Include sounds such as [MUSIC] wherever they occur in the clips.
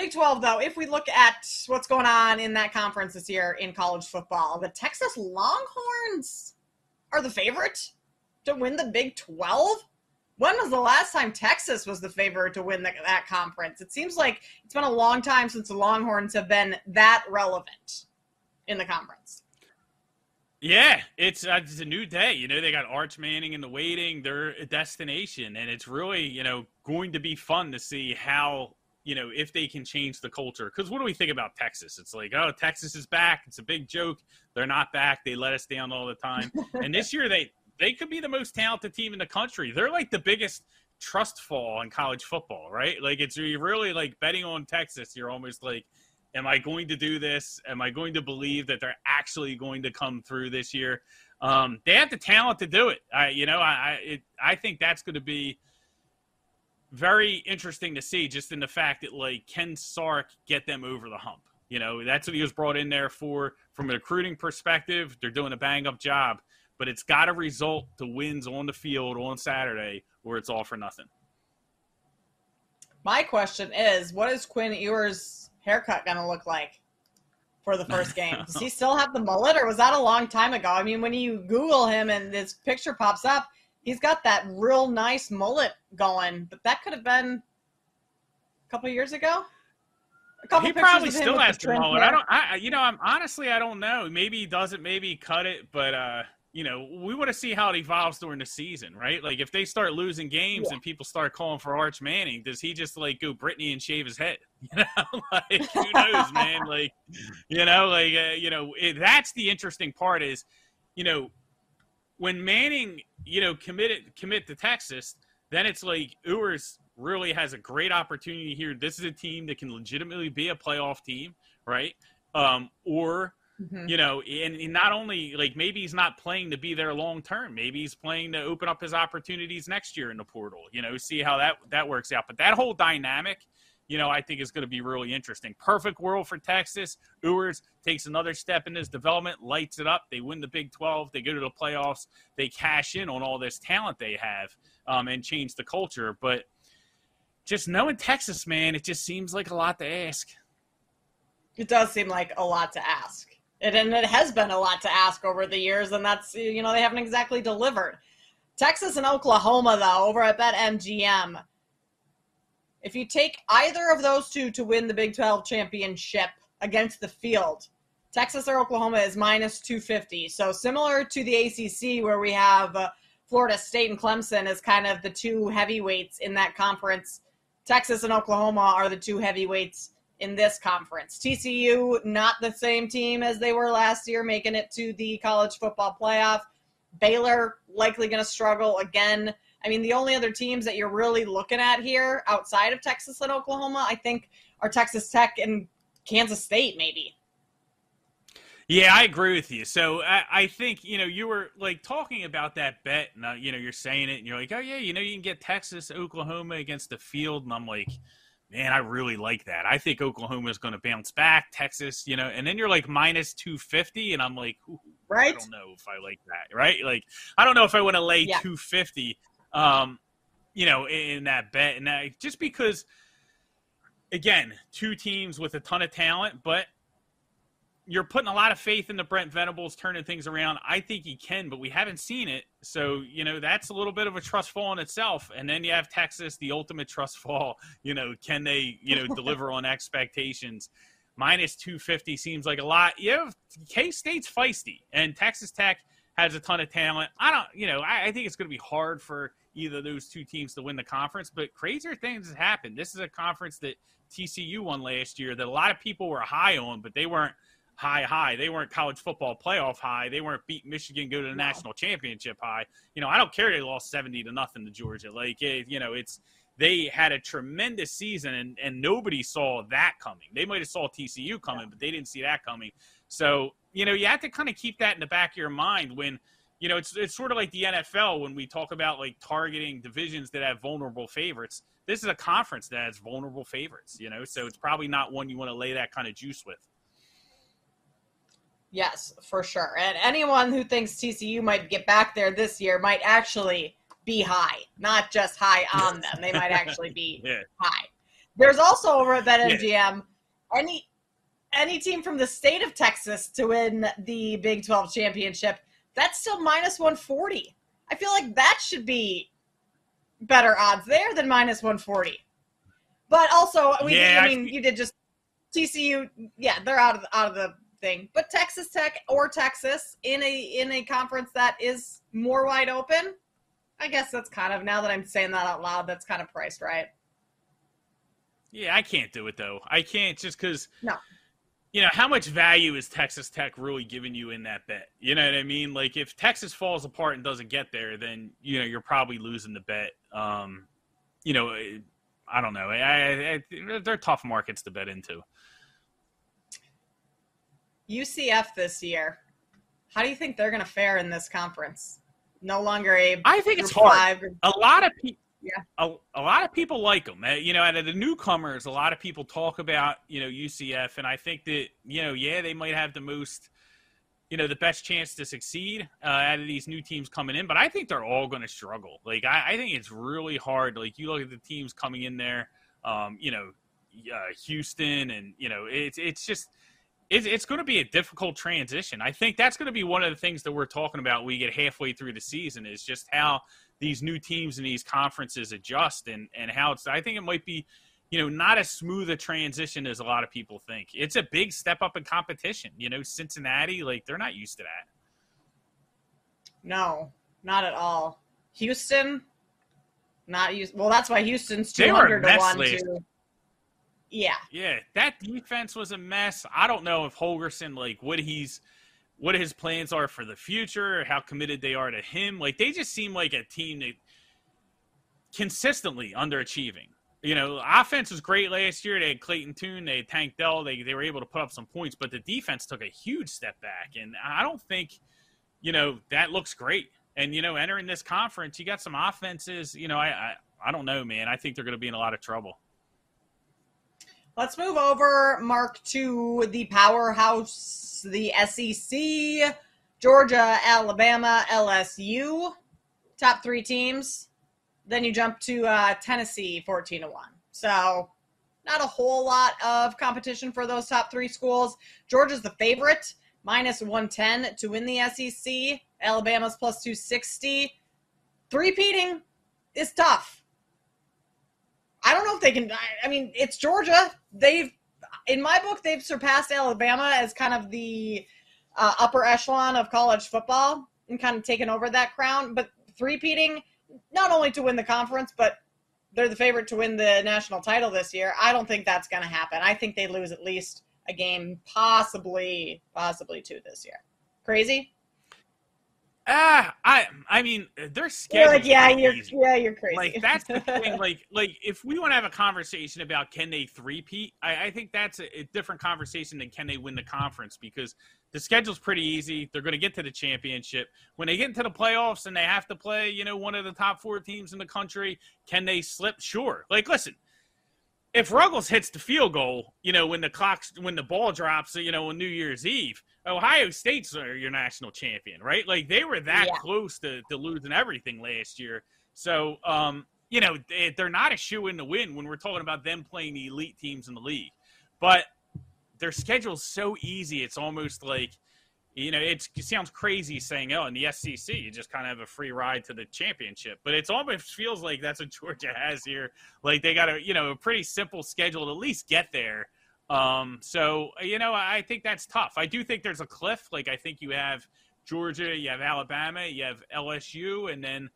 Big 12, though, if we look at what's going on in that conference this year in college football, the Texas Longhorns are the favorite to win the Big 12. When was the last time Texas was the favorite to win the, that conference? It seems like it's been a long time since the Longhorns have been that relevant in the conference. Yeah, it's uh, it's a new day. You know, they got Arch Manning in the waiting. They're a destination, and it's really you know going to be fun to see how you know if they can change the culture. Because what do we think about Texas? It's like, oh, Texas is back. It's a big joke. They're not back. They let us down all the time. [LAUGHS] and this year they they could be the most talented team in the country. They're like the biggest trust fall in college football, right? Like it's you're really like betting on Texas. You're almost like Am I going to do this? Am I going to believe that they're actually going to come through this year? Um, they have the talent to do it. I, you know, I, it, I think that's going to be very interesting to see, just in the fact that like can Sark get them over the hump? You know, that's what he was brought in there for. From a recruiting perspective, they're doing a bang up job, but it's got to result to wins on the field on Saturday, or it's all for nothing. My question is, what is Quinn Ewers' haircut going to look like for the first game? Does he [LAUGHS] still have the mullet, or was that a long time ago? I mean, when you Google him and this picture pops up, he's got that real nice mullet going, but that could have been a couple years ago. A couple he probably still has the mullet. Hair. I don't. I you know, I'm honestly I don't know. Maybe he doesn't. Maybe he cut it, but uh, you know, we want to see how it evolves during the season, right? Like if they start losing games yeah. and people start calling for Arch Manning, does he just like go Britney and shave his head? [LAUGHS] You know, like who knows, man? Like, you know, like uh, you know, it, that's the interesting part is, you know, when Manning, you know, committed commit to Texas, then it's like Ewers really has a great opportunity here. This is a team that can legitimately be a playoff team, right? Um, or Mm-hmm. You know, and, and, not only like maybe he's not playing to be there long term. Maybe he's playing to open up his opportunities next year in the portal. You know, see how that that works out. But that whole dynamic, you know, I think is going to be really interesting. Perfect world for Texas. Ewers takes another step in his development, lights it up. They win the Big 12. They go to the playoffs. They cash in on all this talent they have um, and change the culture. But just knowing Texas, man, it just seems like a lot to ask. It does seem like a lot to ask. It, and it has been a lot to ask over the years, and that's, you know, they haven't exactly delivered. Texas and Oklahoma, though, over at BetMGM, if you take either of those two to win the Big 12 championship against the field, Texas or Oklahoma is minus 250. So similar to the ACC, where we have uh, Florida State and Clemson as kind of the two heavyweights in that conference, Texas and Oklahoma are the two heavyweights in this conference. TCU, not the same team as they were last year, making it to the college football playoff. Baylor likely going to struggle again. I mean, the only other teams that you're really looking at here outside of Texas and Oklahoma, I think, are Texas Tech and Kansas State, maybe. Yeah, I agree with you. So I, I, think you know you were like talking about that bet, and uh, you know you're saying it, and you're like, oh yeah, you know you can get Texas, Oklahoma against the field, and I'm like, man, I really like that. I think Oklahoma is going to bounce back. Texas, you know, and then you're like minus 250, and I'm like, right? I don't know if I like that, right? Like, I don't know if I want to lay yeah. 250, um, you know, in, in that bet. And that, just because, again, two teams with a ton of talent, but you're putting a lot of faith into Brent Venables turning things around. I think he can, but we haven't seen it. So, you know, that's a little bit of a trust fall in itself. And then you have Texas, the ultimate trust fall. [LAUGHS] You know, can they, you know, deliver on expectations? Minus 250 seems like a lot. You have K State's feisty, and Texas Tech has a ton of talent. I don't, you know, I, I think it's going to be hard for either of those two teams to win the conference, but crazier things have happened. This is a conference that TCU won last year that a lot of people were high on, but they weren't – high high. They weren't college football playoff high. They weren't beat Michigan go to the no. national championship high. You know, I don't care they lost 70 to nothing to Georgia. Like it, you know, it's they had a tremendous season and and nobody saw that coming. They might have saw TCU coming, yeah. but they didn't see that coming. So, you know, you have to kind of keep that in the back of your mind when you know, it's it's sort of like the NFL when we talk about like targeting divisions that have vulnerable favorites. This is a conference that has vulnerable favorites, you know, so it's probably not one you want to lay that kind of juice with. Yes, for sure. And anyone who thinks TCU might get back there this year might actually be high, not just high on them. They might actually be [LAUGHS] yeah. high. There's also over at BetMGM yeah. any any team from the state of Texas to win the Big 12 championship. That's still minus 140. I feel like that should be better odds there than minus 140. But also, we, yeah, I mean, you did just TCU. Yeah, they're out of the, out of the thing. But Texas Tech or Texas in a in a conference that is more wide open. I guess that's kind of now that I'm saying that out loud, that's kind of priced right. Yeah, I can't do it though. I can't just because. No. You know how much value is Texas Tech really giving you in that bet? You know what I mean? Like if Texas falls apart and doesn't get there, then you know you're probably losing the bet. Um, you know, I don't know. I, I, I, they're tough markets to bet into. UCF this year. How do you think they're going to fare in this conference? No longer a. I think it's hard. A lot of people. Yeah. A, a lot of people like them. Uh, you know, out of the newcomers, a lot of people talk about you know UCF, and I think that you know, yeah, they might have the most, you know, the best chance to succeed uh, out of these new teams coming in. But I think they're all going to struggle. Like I, I, think it's really hard. Like you look at the teams coming in there, um, you know, uh, Houston, and you know, it's it's just it's, it's going to be a difficult transition. I think that's going to be one of the things that we're talking about. We get halfway through the season is just how these new teams and these conferences adjust, and and how it's. I think it might be, you know, not as smooth a transition as a lot of people think. It's a big step up in competition. You know, Cincinnati, like they're not used to that. No, not at all. Houston, not used. Well, that's why Houston's two hundred to one too. Yeah. Yeah, that defense was a mess. I don't know if Holgorsen, like what he's what his plans are for the future, how committed they are to him. Like they just seem like a team that consistently underachieving. You know, offense was great last year. They had Clayton Tune, they had Tank Dell, they they were able to put up some points, but the defense took a huge step back. And I don't think, you know, that looks great. And you know, entering this conference, you got some offenses. You know, I I, I don't know, man. I think they're going to be in a lot of trouble. Let's move over, Mark, to the powerhouse, the SEC, Georgia, Alabama, LSU, top three teams. Then you jump to uh, Tennessee, 14 to 1. So, not a whole lot of competition for those top three schools. Georgia's the favorite, minus 110 to win the SEC. Alabama's plus 260. Three-peating is tough. I don't know if they can. I mean, it's Georgia. They've, in my book, they've surpassed Alabama as kind of the uh, upper echelon of college football and kind of taken over that crown. But three-peating, not only to win the conference, but they're the favorite to win the national title this year. I don't think that's going to happen. I think they lose at least a game, possibly, possibly two this year. Crazy? Ah, I I mean, they're. You're like, yeah, you're yeah, you're crazy. Like that's the thing. [LAUGHS] Like like if we want to have a conversation about can they three-peat, I, I think that's a, a, different conversation than can they win the conference because the schedule's pretty easy. They're going to get to the championship. When they get into the playoffs and they have to play, you know, one of the top four teams in the country, can they slip? Sure. Like, listen, if Ruggles hits the field goal, you know, when the clock's when the ball drops, you know, on New Year's Eve, Ohio State's your national champion, right? Like they were that yeah. close to, to losing everything last year. So, um, you know, they, they're not a shoe in the win when we're talking about them playing the elite teams in the league. But their schedule's so easy, it's almost like – you know, it sounds crazy saying, "Oh, in the SEC, you just kind of have a free ride to the championship," but it almost feels like that's what [LAUGHS] Georgia has here. Like they got a, you know, a pretty simple schedule to at least get there. Um, so you know, I think that's tough. I do think there's a cliff. Like I think you have Georgia, you have Alabama, you have LSU, and then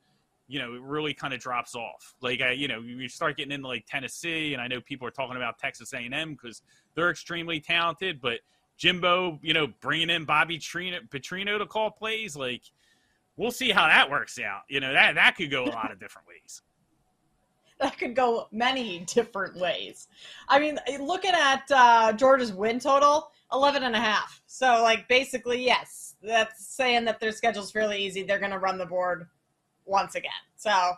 you know it really kind of drops off. Like I, you know, you start getting into like Tennessee, and I know people are talking about Texas A&M because they're extremely talented, but Jimbo, you know, bringing in Bobby Trino, Petrino to call plays, like we'll see how that works out. You know, that that could go a lot of different ways. [LAUGHS] that could go many different ways. I mean, looking at uh, Georgia's win total, 11 and a half. So, like, basically, yes, that's saying that their schedule's fairly easy. They're going to run the board once again. So,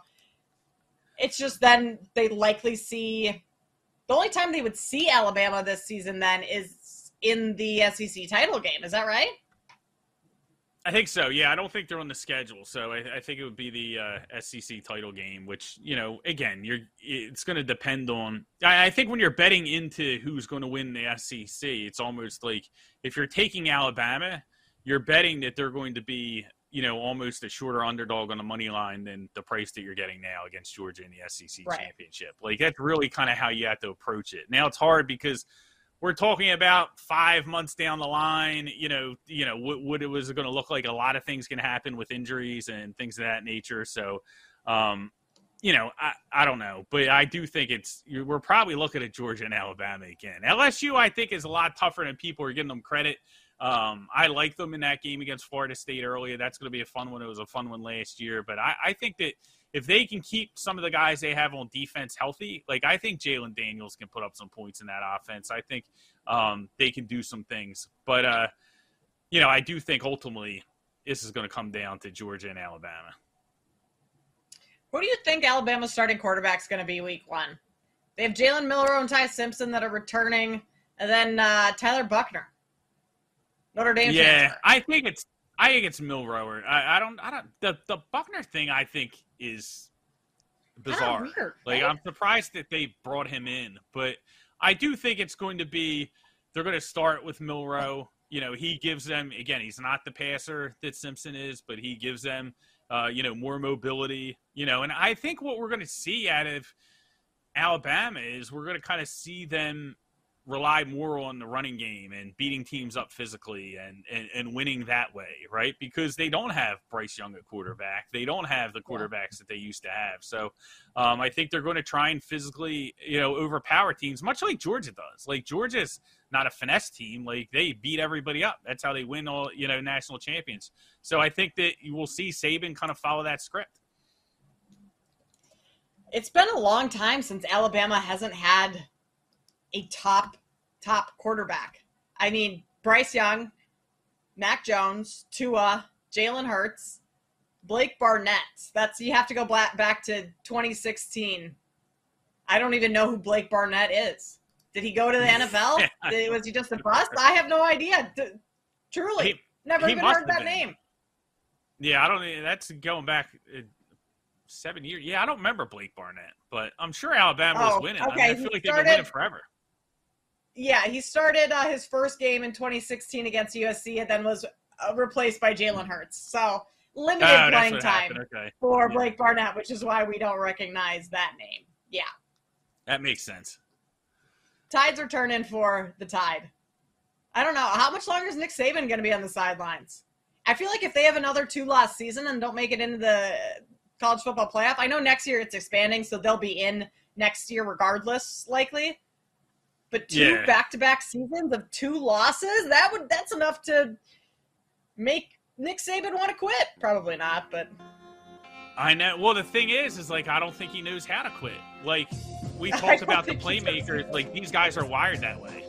it's just then they likely see the only time they would see Alabama this season then is in the SEC title game. Is that right? I think so. Yeah, I don't think they're on the schedule, so I, I think it would be the uh, SEC title game. Which you know, again, you're it's going to depend on. I, I, think when you're betting into who's going to win the SEC, it's almost like if you're taking Alabama, you're betting that they're going to be you know almost a shorter underdog on the money line than the price that you're getting now against Georgia in the SEC right. championship. Like that's really kind of how you have to approach it. Now it's hard because we're talking about five months down the line. You know, you know what, what it was going to look like. A lot of things can happen with injuries and things of that nature. So, um, you know, I, I don't know, but I do think it's we're probably looking at Georgia and Alabama again. LSU, I think, is a lot tougher than people are giving them credit. Um, I like them in that game against Florida State earlier. That's going to be a fun one. It was a fun one last year, but I, I think that if they can keep some of the guys they have on defense healthy, like I think Jalen Daniels can put up some points in that offense. I think um, they can do some things. But, uh, you know, I do think ultimately this is going to come down to Georgia and Alabama. Who do you think Alabama's starting quarterback is going to be week one? They have Jalen Milroe and Ty Simpson that are returning, and then uh, Tyler Buchner. Notre Dame. Yeah, transfer. I think it's I think it's Milroe. I, I don't. I don't. The the Buchner thing I think is bizarre. Weird, like right? I'm surprised that they brought him in, but I do think it's going to be. They're going to start with Milroe. You know, he gives them again. He's not the passer that Simpson is, but he gives them, uh, you know, more mobility. You know, and I think what we're going to see out of Alabama is we're going to kind of see them rely more on the running game and beating teams up physically and, and, and winning that way, right? Because they don't have Bryce Young at quarterback. They don't have the quarterbacks that they used to have. So um, I think they're going to try and physically, you know, overpower teams, much like Georgia does. Like Georgia's not a finesse team. Like they beat everybody up. That's how they win all, you know, national champions. So I think that you will see Saban kind of follow that script. It's been a long time since Alabama hasn't had a top top quarterback. I mean, Bryce Young, Mac Jones, Tua, Jalen Hurts, Blake Barnett. That's you have to go back to 2016. I don't even know who Blake Barnett is. Did he go to the [LAUGHS] NFL? Was he just a bust? I have no idea. Truly, he, never he even heard that been. name. Yeah, I don't. That's going back uh, seven years. Yeah, I don't remember Blake Barnett, but I'm sure Alabama oh, was winning. Okay. I, mean, I feel like they've been winning forever yeah, he started uh, his first game in 2016 against USC and then was uh, replaced by Jalen Hurts. So limited oh, playing time okay. for yeah. Blake Barnett, which is why we don't recognize that name. Yeah. That makes sense. Tides are turning for the Tide. I don't know. How much longer is Nick Saban going to be on the sidelines? I feel like if they have another two loss season and don't make it into the college football playoff, I know next year it's expanding, so they'll be in next year regardless, likely. But two back to back seasons of two losses, that would that's enough to make Nick Saban want to quit. Probably not, but I know. Well, the thing is, is like I don't think he knows how to quit. Like we [LAUGHS] talked about the playmakers. Like these guys are wired that way.